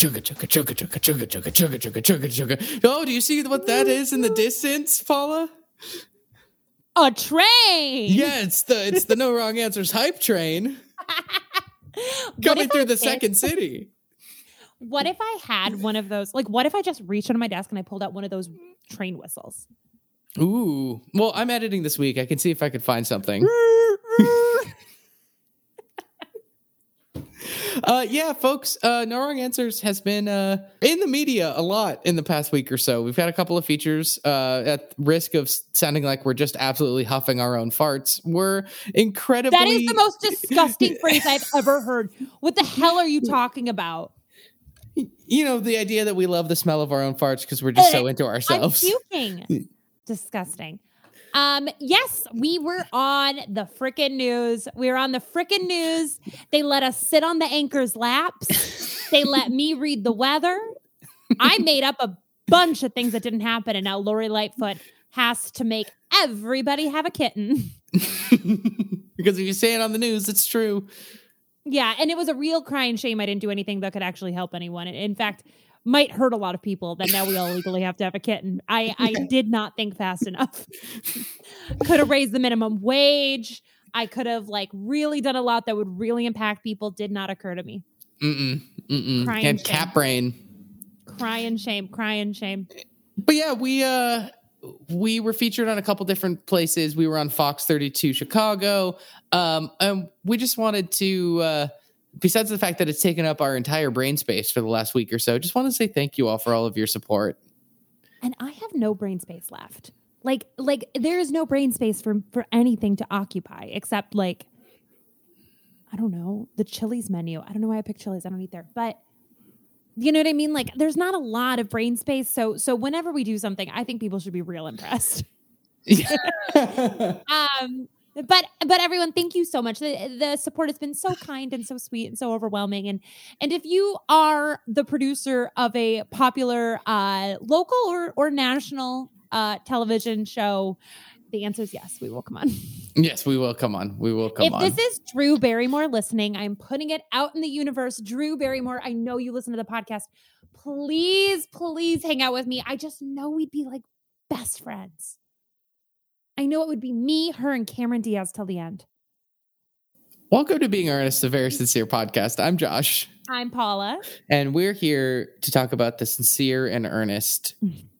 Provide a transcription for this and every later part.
chugga chugga chugga chugga chugga chugga chugga chugga chugga chugga. Oh, do you see what that is in the distance, Paula? A train. Yeah, it's the it's the no wrong answers hype train coming I through the did- second city. What if I had one of those? Like, what if I just reached under my desk and I pulled out one of those train whistles? Ooh. Well, I'm editing this week. I can see if I could find something. Uh, yeah, folks. Uh, no wrong answers has been uh, in the media a lot in the past week or so. We've had a couple of features. Uh, at risk of sounding like we're just absolutely huffing our own farts, we're incredibly. That is the most disgusting phrase I've ever heard. What the hell are you talking about? You know, the idea that we love the smell of our own farts because we're just so into I'm ourselves. puking. Disgusting. Um, yes, we were on the frickin' news. We were on the frickin' news. They let us sit on the anchor's laps. they let me read the weather. I made up a bunch of things that didn't happen, and now Lori Lightfoot has to make everybody have a kitten. because if you say it on the news, it's true. Yeah, and it was a real crying shame I didn't do anything that could actually help anyone. In fact, might hurt a lot of people that now we all legally have to have a kitten. I, I did not think fast enough. could have raised the minimum wage. I could have like really done a lot that would really impact people. Did not occur to me. Mm-mm, mm-mm. Crying And shame. cat brain. Crying shame, crying shame. But yeah, we uh we were featured on a couple different places. We were on Fox 32 Chicago. Um and we just wanted to uh besides the fact that it's taken up our entire brain space for the last week or so, just want to say thank you all for all of your support. And I have no brain space left. Like like there is no brain space for for anything to occupy except like I don't know, the Chili's menu. I don't know why I picked Chili's. I don't eat there. But you know what I mean? Like there's not a lot of brain space. So so whenever we do something, I think people should be real impressed. um but but everyone thank you so much. The, the support has been so kind and so sweet and so overwhelming. And and if you are the producer of a popular uh local or or national uh television show the answer is yes we will come on. Yes, we will come on. We will come if on. this is drew barrymore listening i'm putting it out in the universe. Drew barrymore i know you listen to the podcast. Please please hang out with me. I just know we'd be like best friends i know it would be me her and cameron diaz till the end Welcome to Being Earnest, a very sincere podcast. I'm Josh, i'm paula and we're here to talk about the sincere and earnest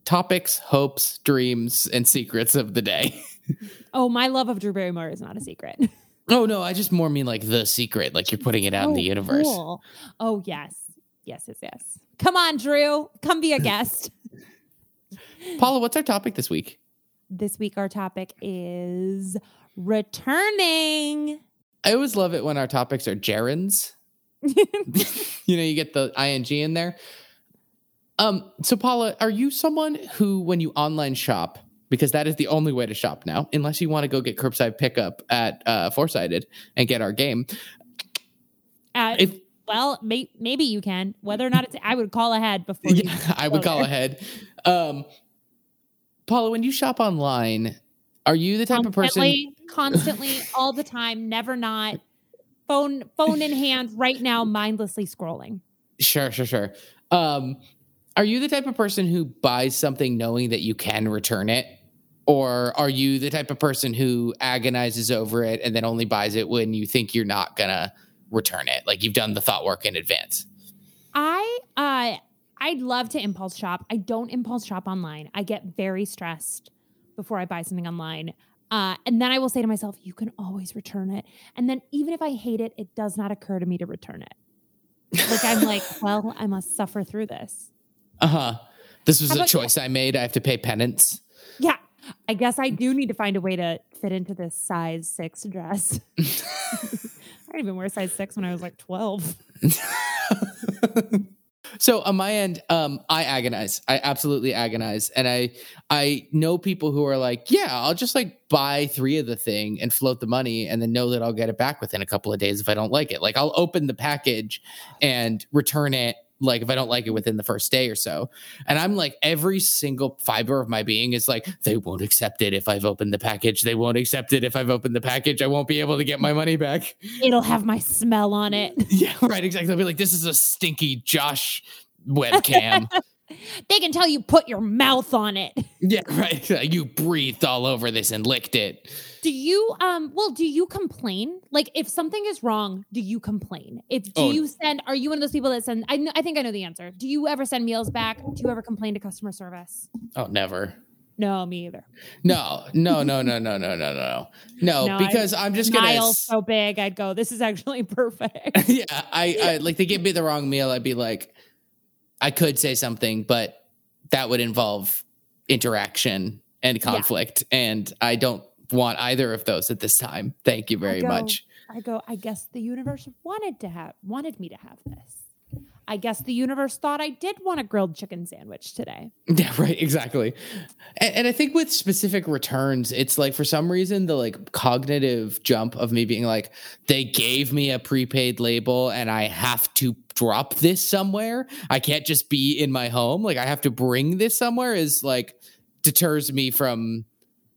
topics, hopes, dreams, and secrets of the day. oh my love of drew barrymore is not a secret Oh no, I just more mean like the secret, like you're putting it out in Oh, the universe. cool. oh yes yes yes yes come on drew come be a guest Paula, what's our topic this week? This week our topic is returning I always love it when our topics are gerunds. you know, you get the ing in there. Um, so Paula, are you someone who, when you online shop, because that is the only way to shop now, unless you want to go get curbside pickup at uh, Four Sided and get our game. Uh, If well, may- maybe you can. Whether or not it's, I would call ahead before you. yeah, I would call ahead. Um, Paula, when you shop online, are you the type of person? Constantly, constantly, all the time, never not. Phone, phone in hand, right now, mindlessly scrolling. Sure, sure, sure. Um, are you the type of person who buys something knowing that you can return it? Or are you the type of person who agonizes over it and then only buys it when you think you're not gonna return it? Like you've done the thought work in advance. I uh I'd love to impulse shop. I don't impulse shop online. I get very stressed before I buy something online. Uh, and then I will say to myself, you can always return it. And then even if I hate it, it does not occur to me to return it. Like I'm like, well, I must suffer through this. Uh-huh. This was How a choice I made. I have to pay penance. Yeah. I guess I do need to find a way to fit into this size six dress. I didn't even wear size six when I was like 12. So on my end, um, I agonize. I absolutely agonize, and I I know people who are like, yeah, I'll just like buy three of the thing and float the money, and then know that I'll get it back within a couple of days if I don't like it. Like I'll open the package and return it. Like if I don't like it within the first day or so, and I'm like every single fiber of my being is like they won't accept it if I've opened the package. They won't accept it if I've opened the package. I won't be able to get my money back. It'll have my smell on it. Yeah, right. Exactly. I'll be like, this is a stinky Josh webcam. they can tell you put your mouth on it. yeah, right. You breathed all over this and licked it. Do you um well do you complain? Like if something is wrong, do you complain? If do Oh. you send are you one of those people that send I know, I think I know the answer. Do you ever send meals back? Do you ever complain to customer service? Oh, never. No, me either. No, no, no, no, no, no, no, no, no. No, because I'm just gonna. Smile s- so big, I'd go, this is actually perfect. yeah, I, I like they give me the wrong meal. I'd be like, I could say something, but that would involve interaction and conflict, and I don't want either of those at this time. Thank you very go- much. I go, I guess the universe wanted to have wanted me to have this. I guess the universe thought I did want a grilled chicken sandwich today. Yeah, right. Exactly. And, and I think with specific returns, it's like for some reason the like cognitive jump of me being like, they gave me a prepaid label and I have to drop this somewhere. I can't just be in my home. Like I have to bring this somewhere is like deters me from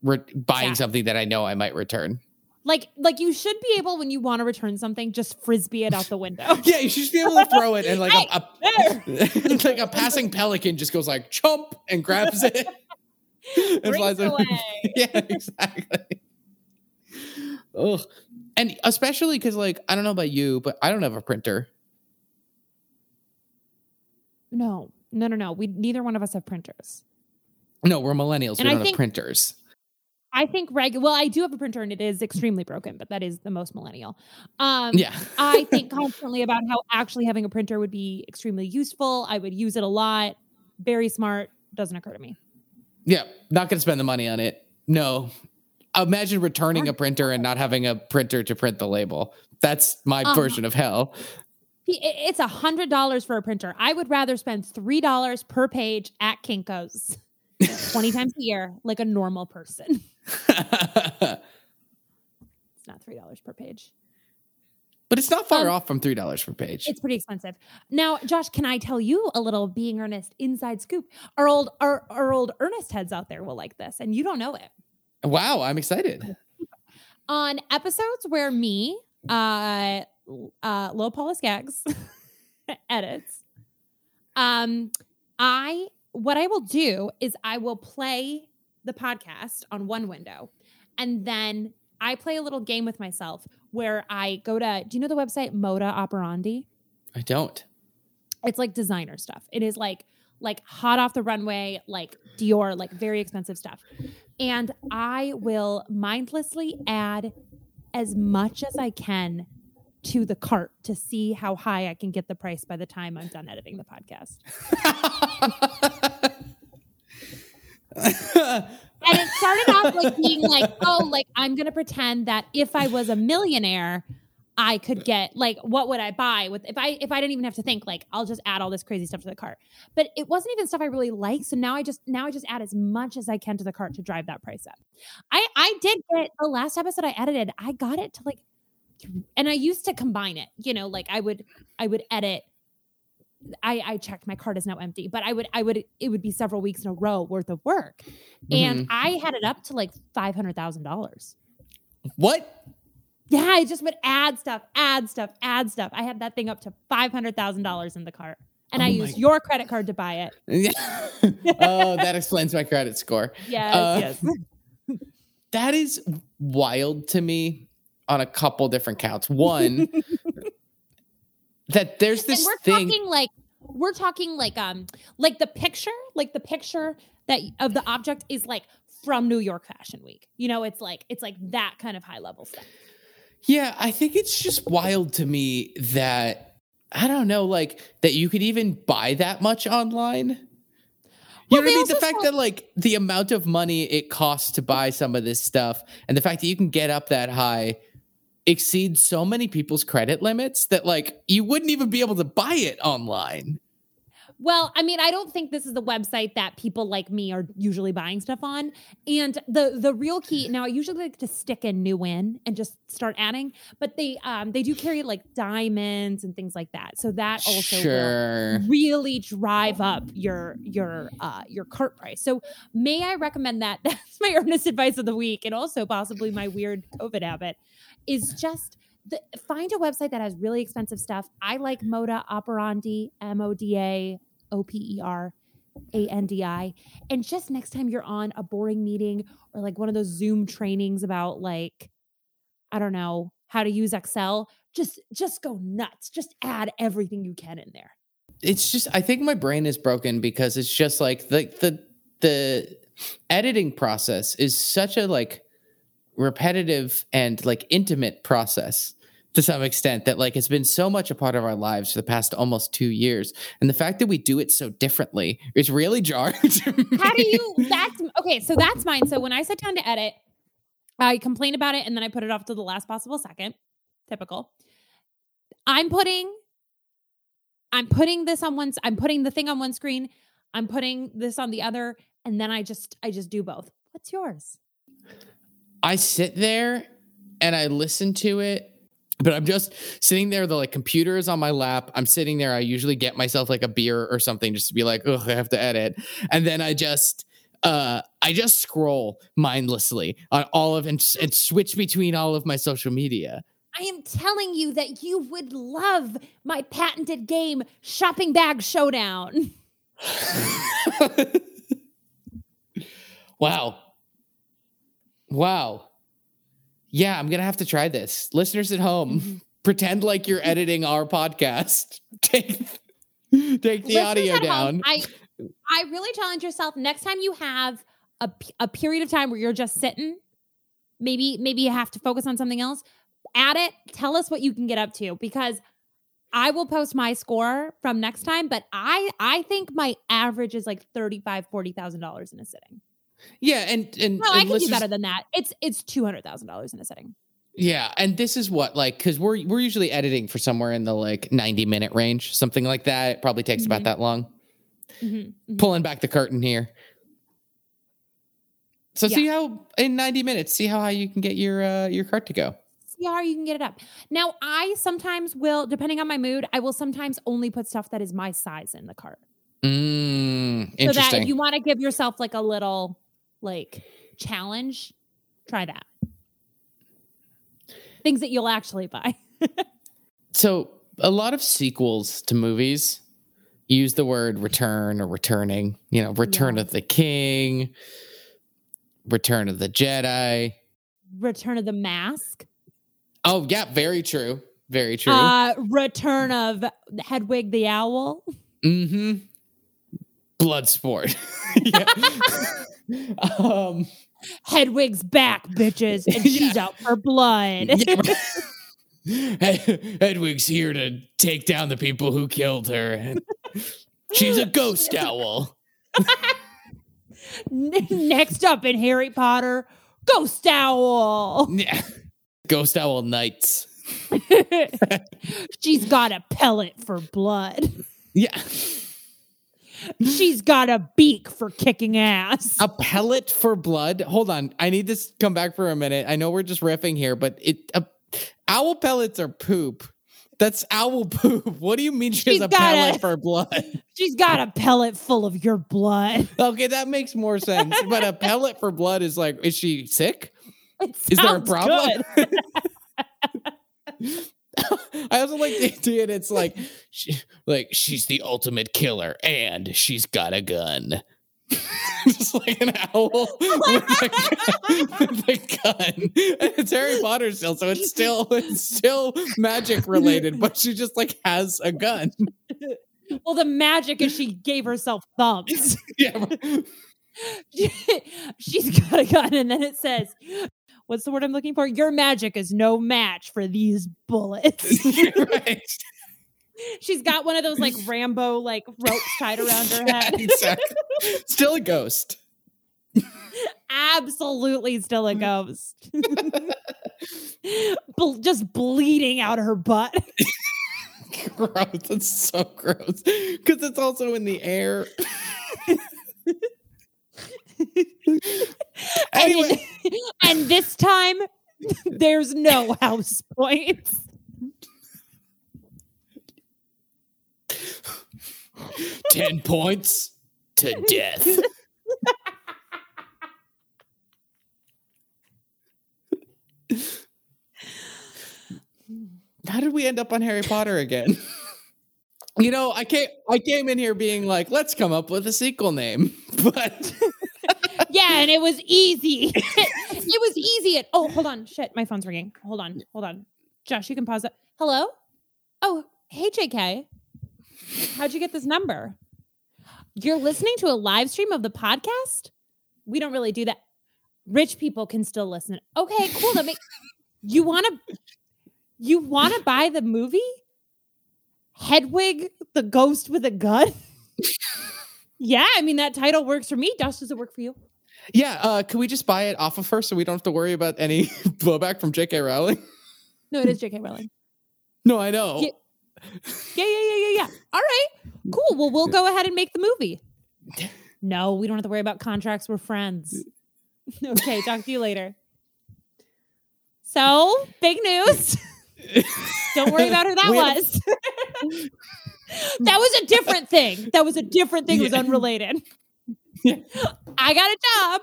re- buying Yeah. something that I know I might return. Like like you should be able when you want to return something, just frisbee it out the window. Yeah, you should be able to throw it and like Hey, a, a like a passing pelican just goes like chomp and grabs it. and Brings flies away. yeah, exactly. Ugh. And especially because, like, I don't know about you, but I don't have a printer. No, no, no, no. We neither one of us have printers. No, we're millennials. And we I don't think- have printers. I think reg. Well, I do have a printer, and it is extremely broken, but that is the most millennial. Um, Yeah. I think constantly about how actually having a printer would be extremely useful. I would use it a lot. Very smart. Doesn't occur to me. Yeah. Not going to spend the money on it. No. Imagine returning a printer and not having a printer to print the label. That's my Um, version of hell. It's a hundred dollars for a printer. I would rather spend three dollars per page at Kinkos twenty times a year, like a normal person. It's not three dollars per page. But it's not far Um, off from $3 per page. It's pretty expensive. Now, Josh, can I tell you a little being earnest inside scoop? Our old our, our old earnest heads out there will like this, and you don't know it. Wow. I'm excited. On episodes where me, uh, uh, Low Paula Skaggs edits, um, I what I will do is I will play the podcast on one window, and then I play a little game with myself where I go to. Do you know the website Moda Operandi? I don't. it's like designer stuff. It is like like hot off the runway, like Dior, like very expensive stuff. And I will mindlessly add as much as I can to the cart to see how high I can get the price by the time I'm done editing the podcast. And it started off like being like, oh, like I'm gonna pretend that if I was a millionaire, I could get like what would I buy with if I if I didn't even have to think like I'll just add all this crazy stuff to the cart. But it wasn't even stuff I really like. So now I just now I just add as much as I can to the cart to drive that price up. I I did get the last episode I edited, I got it to like and I used to combine it, you know, like I would I would edit I, I checked my card is now empty, but I would I would it would be several weeks in a row worth of work. And I had it up to like five hundred thousand dollars. what? Yeah, I just would add stuff, add stuff, add stuff. I had that thing up to five hundred thousand dollars in the cart, and Oh I used your credit card to buy it. Oh, that explains my credit score. Yes, Uh, yes. That is wild to me on a couple different counts. One, that there's And this we're thing. talking like we're talking like um like the picture, like the picture that of the object is like from New York Fashion Week. You know, it's like it's like that kind of high level stuff. Yeah, I think it's just wild to me that I don't know, like that you could even buy that much online. You Well, know what I mean? The fact sell- that like the amount of money it costs to buy some of this stuff and the fact that you can get up that high exceeds so many people's credit limits that like you wouldn't even be able to buy it online. Well, I mean, I don't think this is the website that people like me are usually buying stuff on. And the the real key now, I usually like to stick a new in and just start adding, but they um they do carry like diamonds and things like that. So that also will sure. really drive up your your uh your cart price. So may I recommend that? That's my earnest advice of the week, and also possibly my weird COVID habit is just the, find a website that has really expensive stuff. I like Moda Operandi, M O D A O P E R A N D I. And just next time you're on a boring meeting or like one of those Zoom trainings about like, I don't know, how to use Excel, just just go nuts. Just add everything you can in there. It's just I think my brain is broken because it's just like the the the editing process is such a like repetitive and like intimate process to some extent that like it's been so much a part of our lives for the past almost two years and the fact that we do it so differently is really jarring. How do you that's okay, so that's mine. So when I sit down to edit, I complain about it and then I put it off to the last possible second. Typical. I'm putting I'm putting this on one I'm putting the thing on one screen, I'm putting this on the other, and then I just I just do both. What's yours? I sit there and I listen to it, but I'm just sitting there. The like computer is on my lap. I'm sitting there. I usually get myself like a beer or something just to be like, oh, I have to edit, and then I just uh I just scroll mindlessly on all of and, and switch between all of my social media. I am telling you that you would love my patented game, Shopping Bag Showdown. wow. Wow. Yeah, I'm going to have to try this. Listeners at home, Mm-hmm. pretend like you're editing our podcast. Take take the Listeners audio at home, down. I I really challenge yourself next time you have a, a period of time where you're just sitting. Maybe maybe you have to focus on something else. Add it. Tell us what you can get up to because I will post my score from next time. But I I think my average is like thirty five forty thousand dollars in a sitting. Yeah, and and, No, I can do better than that. It's it's two hundred thousand dollars in a setting. Yeah, and this is what like because we're we're usually editing for somewhere in the like 90 minute range, something like that. It probably takes about Mhm. that long. Mhm, mhm. Pulling back the curtain here. So Yeah. see how in 90 minutes, see how high you can get your uh your cart to go. see how you can get it up. Now, I sometimes will, depending on my mood, I will sometimes only put stuff that is my size in the cart. Mm, So that if you want to give yourself like a little like challenge, try that. Things that you'll actually buy. so a lot of sequels to movies use the word return or returning, you know, Return Yeah. of the King, Return of the Jedi. Return of the Mask. Oh, yeah, very true. Very true. Uh, Return of Hedwig the Owl. Mm-hmm. Bloodsport. um, Hedwig's back, bitches, and she's Yeah. out for blood. Hedwig's here to take down the people who killed her. She's a ghost owl. Next up in Harry Potter, Ghost Owl. Yeah. Ghost owl knights. She's got a pellet for blood. Yeah. She's got a beak for kicking ass. A pellet for blood. Hold on. I need this to come back for a minute. I know we're just riffing here, but it uh, owl pellets are poop. That's owl poop. What do you mean she has She's a got pellet a- for blood? She's got a pellet full of your blood. Okay, that makes more sense. But a pellet for blood is like, is she sick? Is there a problem? I also like the idea it's like, she, like she's the ultimate killer and she's got a gun. Just like an owl with a, gun- with a gun. And it's Harry Potter still, so it's still it's still magic related, but she just like has a gun. Well, the magic is she gave herself thumbs. Yeah, She's got a gun, and then it says, "What's the word I'm looking for? Your magic is no match for these bullets." right. She's got one of those like Rambo like ropes tied around her head. exactly. Still a ghost. Absolutely, still a mm. ghost. Ble- just bleeding out of her butt. gross. It's so gross because it's also in the air. anyway, and, and this time, there's no house points. ten points to death. How did we end up on Harry Potter again? You know, I came I came in here being like, let's come up with a sequel name. But yeah, and it was easy. it was easy. At, oh, hold on. Shit, my phone's ringing. Hold on. Hold on. Josh, you can pause it. Hello? Oh, hey, JK. How'd you get this number? You're listening to a live stream of the podcast? We don't really do that. Rich people can still listen. Okay, cool. That make you want to you want to buy the movie Hedwig the Ghost with a Gun? yeah, I mean that title works for me. Josh, does it work for you? yeah, uh, can we just buy it off of her so we don't have to worry about any blowback from J.K. Rowling? No, it is J.K. Rowling. No, I know. Yeah. Yeah, yeah, yeah, yeah, yeah. All right, cool. Well, we'll go ahead and make the movie. No, we don't have to worry about contracts. We're friends. Okay, talk to you later. So, big news. Don't worry about who that We was. That was a different thing. That was a different thing. It was unrelated. Yeah. I got a job.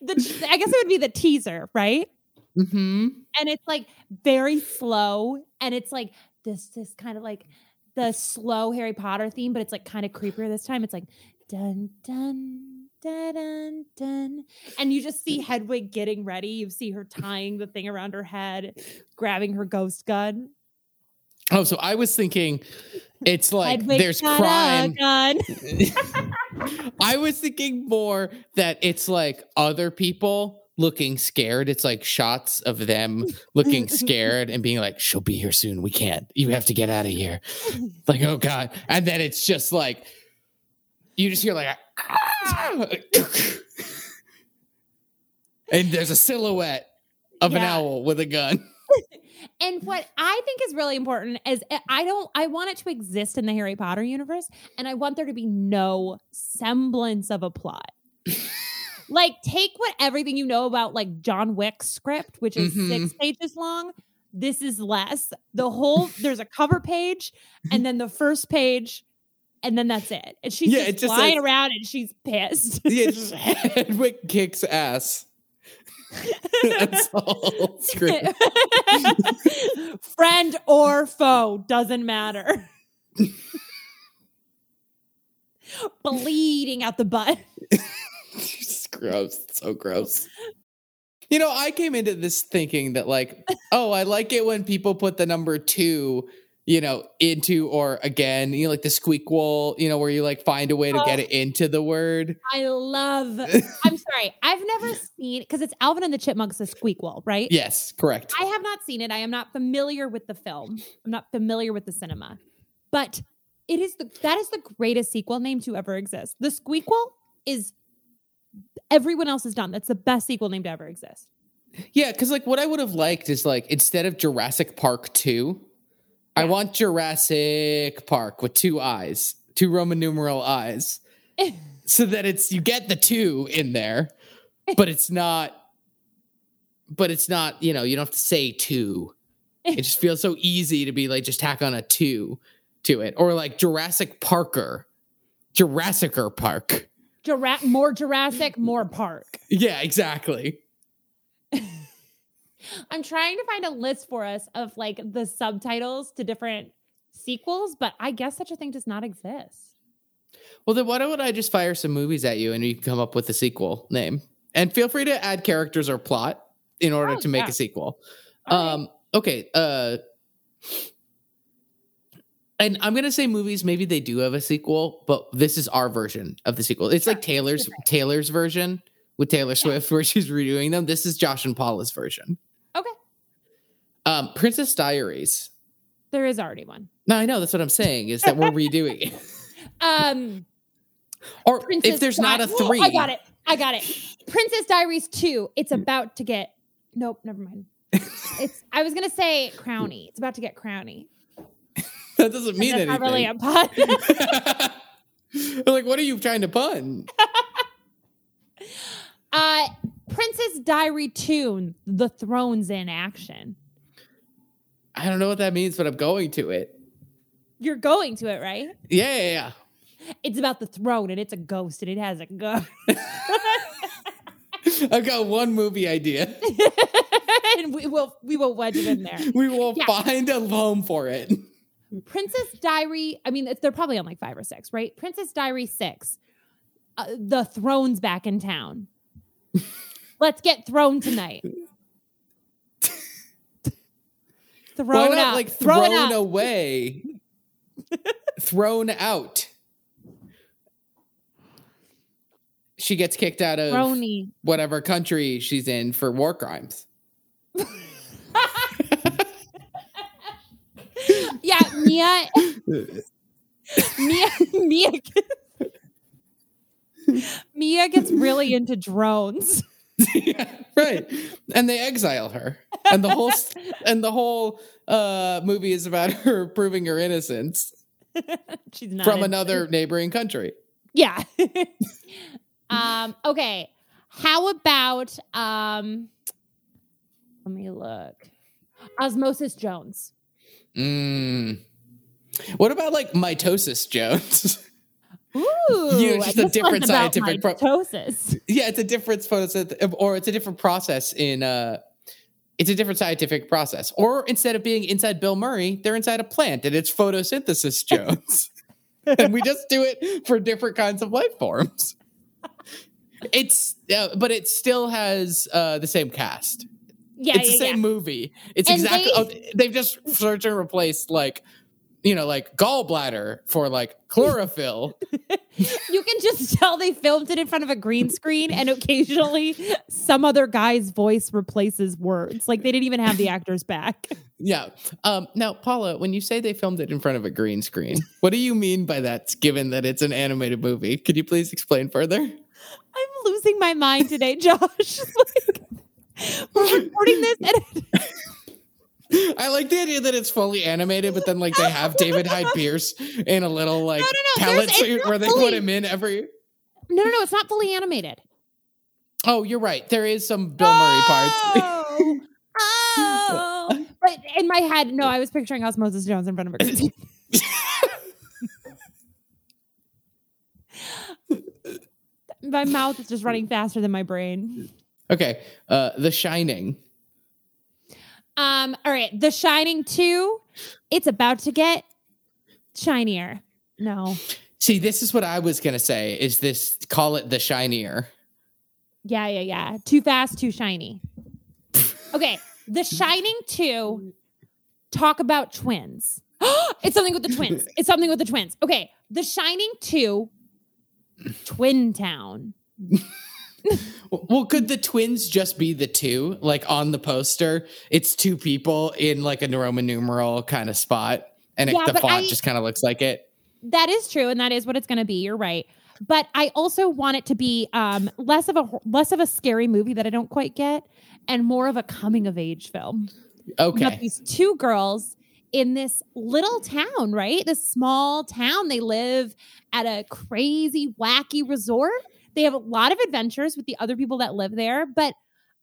the, I guess it would be the teaser, right? Mm-hmm. and it's like very slow and it's like this this kind of like the slow harry potter theme but it's like kind of creepier this time it's like dun dun dun dun dun and you just see hedwig getting ready you see her tying the thing around her head grabbing her ghost gun Oh, so I was thinking it's like Hedwig there's crime. I was thinking more that it's like other people looking scared. It's like shots of them looking scared and being like, she'll be here soon. We can't. You have to get out of here. Like, oh God. And then it's just like, you just hear like, "Ah!" and there's a silhouette of an owl with a gun. And what I think is really important is I don't I want it to exist in the Harry Potter universe and I want there to be no semblance of a plot. like take what everything you know about like John Wick's script which is Mhm. 6 pages long. This is less. The whole there's a cover page and then the first page and then that's it. And she's Yeah, just, just flying says- around and she's pissed. Yeah, just Hedwig kicks ass. That's all. Friend or foe doesn't matter. Bleeding out the butt. It's gross. It's so gross. You know, I came into this thinking that, like, oh, I like it when people put the number two, you know, into or again, you know, like the squeakquel, you know, where you like find a way to get Oh. it into the word. I love. I'm sorry. I've never seen because it's Alvin and the Chipmunks, the Squeakquel, right? Yes, correct. I have not seen it. I am not familiar with the film. I'm not familiar with the cinema, but it is the that is the greatest sequel name to ever exist. The Squeakquel is everyone else has done. That's the best sequel name to ever exist. Yeah, because like what I would have liked is like instead of Jurassic Park 2, I want Jurassic Park with two eyes, two Roman numeral eyes. so that it's you get the two in there, but it's not but it's not, you know, you don't have to say two. It just feels so easy to be like just tack on a two to it. Or like Jurassic Parker. Jurassicer Park. Jura- more Jurassic, more Park. Yeah, exactly. I'm trying to find a list for us of like the subtitles to different sequels, but I guess such a thing does not exist. Well, then why don't I just fire some movies at you and you can come up with a sequel name? And feel free to add characters or plot in order Oh, to make yeah. a sequel. All right. Um, okay. Uh, and I'm gonna say movies. Maybe they do have a sequel, but this is our version of the sequel. It's like Taylor's. Taylor's version with Taylor Swift, where she's redoing them. This is Josh and Paula's version. Um, Princess Diaries. There is already one. No, I know that's what I'm saying. Is that we're redoing it, Um or Princess if there's Di- not a three? I got it. I got it. Princess Diaries 2. It's about to get Nope, never mind. It's I was going to say Crowny. It's about to get Crowny. That doesn't mean That's anything. not really a pun. like, what are you trying to pun? uh Princess Diary 2, The Thrones in Action. I don't know what that means, but I'm going to it. You're going to it, right? Yeah, yeah, yeah. It's about the throne and it's a ghost and it has a gun. I've got one movie idea. and we will we will wedge it in there. We will Yeah. find a home for it. Princess Diary. I mean, they're probably on like five or six, right? Princess Diary six. Uh, the throne's back in town. Let's get thrown tonight. Thrown Why not out, like thrown, thrown away? thrown out. She gets kicked out of Throny. whatever country she's in for war crimes. Yeah, Mia. Mia. Mia. Mia gets really into drones. yeah, right. And they exile her. And the whole and the whole uh movie is about her proving her innocence She's not from in- another neighboring country. Yeah. um, okay. How about um let me look. Osmosis Jones. Mm. What about like mitosis Jones? Ooh, You know, just I a just different scientific pro- mitosis. yeah, it's a different photosynth- or it's a different process in uh it's a different scientific process. Or instead of being inside Bill Murray, they're inside a plant and it's photosynthesis Jones. and we just do it for different kinds of life forms. It's uh, but it still has uh the same cast. Yeah, it's the same yeah. movie. It's And exactly they- oh, they've just searched and replaced like you know, like gallbladder for like chlorophyll. You can just tell they filmed it in front of a green screen, and occasionally some other guy's voice replaces words. Like they didn't even have the actors back. Yeah. Um, now, Paula, when you say they filmed it in front of a green screen, what do you mean by that, given that it's an animated movie? Could you please explain further? I'm losing my mind today, Josh. like, we're recording this, and I like the idea that it's fully animated, but then like they have David Hyde Pierce in a little like No, no, no, pallet there's- suit where they fully- put him in every. no, no, no, it's not fully animated. Oh, you're right. There is some Bill Murray parts. Oh, oh. But in my head, no, I was picturing Osmosis Jones in front of a my mouth is just running faster than my brain. okay. Uh, The Shining. Um, all right, The Shining 2, it's about to get shinier. No. See, this is what I was gonna say. Is this call it The Shinier? Yeah, yeah, yeah. Too fast, too shiny. Okay, The Shining 2 talk about twins. it's something with the twins. It's something with the twins. Okay, The Shining 2 Twin Town. Well, could the twins just be the two? Like on the poster, it's two people in like a Roman numeral kind of spot, and it, the font I- just kind of looks like it. That is true and that is what it's going to be. You're right. But I also want it to be um, less of a less of a scary movie that I don't quite get and more of a coming of age film. Okay, these two girls in this little town, right? This small town. They live at a crazy, wacky resort. They have a lot of adventures with the other people that live there, but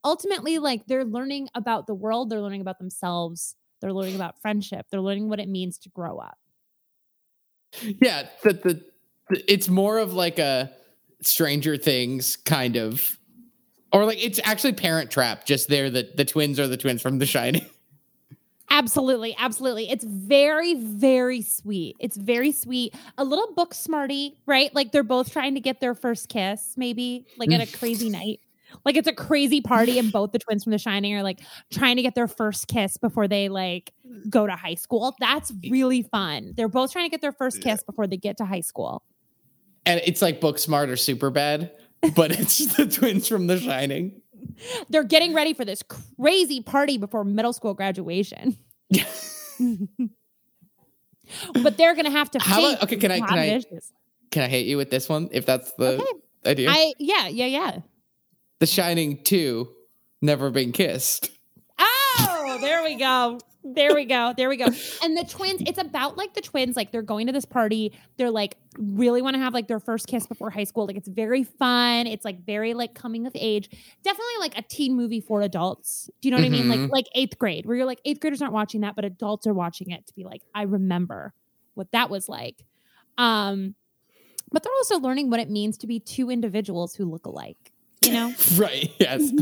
ultimately, like they're learning about the world, they're learning about themselves, they're learning about friendship, they're learning what it means to grow up. yeah, the, the the it's more of like a Stranger Things kind of, or like it's actually Parent Trap. Just there, the the twins are the twins from The Shining. Absolutely, absolutely. It's very, very sweet. It's very sweet. A little book smarty, right? Like they're both trying to get their first kiss, maybe like at a crazy night. Like it's a crazy party, and both the twins from The Shining are like trying to get their first kiss before they like go to high school. That's really fun. They're both trying to get their first kiss before they get to high school. and it's like Booksmart or Superbad, but it's the twins from The Shining. They're getting ready for this crazy party before middle school graduation. But they're gonna have to. How about- okay, can I- can I-. Can I hate you with this one? If that's the Okay. idea, I yeah yeah yeah. The Shining Two, Never Been Kissed. There we go. There we go. There we go. And the twins, it's about like the twins, like they're going to this party. They're like really want to have like their first kiss before high school. Like it's very fun. It's like very like coming of age. Definitely like a teen movie for adults. Do you know what I mean? Like like eighth grade, where you're like eighth graders aren't watching that, but adults are watching it to be like, I remember what that was like. Um, but they're also learning what it means to be two individuals who look alike. You know? Right. Yes.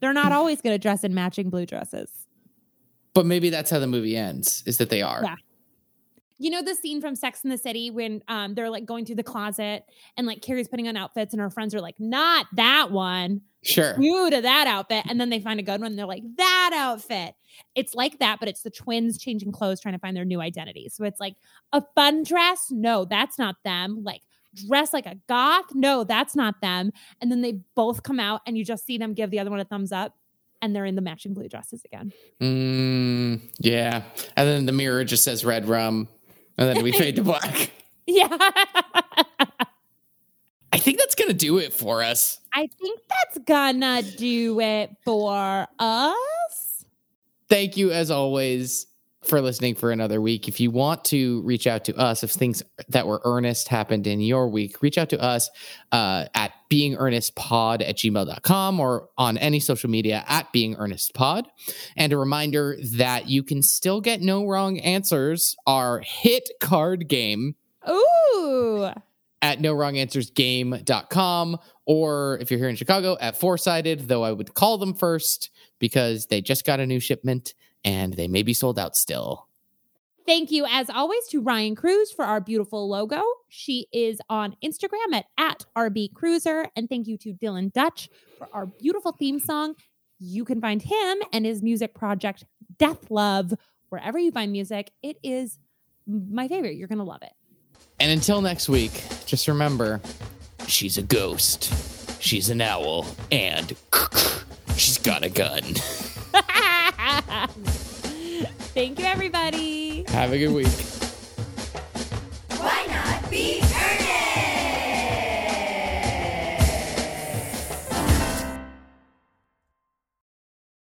they're not always going to dress in matching blue dresses. but maybe that's how the movie ends. Is that they are. Yeah. you know the scene from Sex in the City when um they're like going through the closet and like Carrie's putting on outfits and her friends are like, not that one. Sure. New to that outfit. And then they find a good one and they're like, that outfit. It's like that, but it's the twins changing clothes, trying to find their new identity. So it's like a fun dress. No, that's not them. Like dress like a goth. No, that's not them. And then they both come out and you just see them give the other one a thumbs up and they're in the matching blue dresses again. Mm, yeah. And then the mirror just says red rum. And then we fade to black. Yeah. I think that's going to do it for us. I think that's gonna do it for us. Thank you, as always, for listening for another week. If you want to reach out to us, if things that were earnest happened in your week, reach out to us uh, at beingearnestpod at gmail.com or on any social media at beingearnestpod. And a reminder that you can still get no wrong answers, our hit card game Ooh. at no wrong answers game.com or if you're here in Chicago at Four Sided, though I would call them first because they just got a new shipment and they may be sold out still. Thank you, as always, to Ryan Cruz for our beautiful logo. She is on Instagram at, at RB Cruiser. And thank you to Dylan Dutch for our beautiful theme song. You can find him and his music project, Death Love, wherever you find music. It is my favorite. You're going to love it. And until next week, just remember she's a ghost, she's an owl, and she's got a gun. Thank you, everybody. Have a good week. Why not be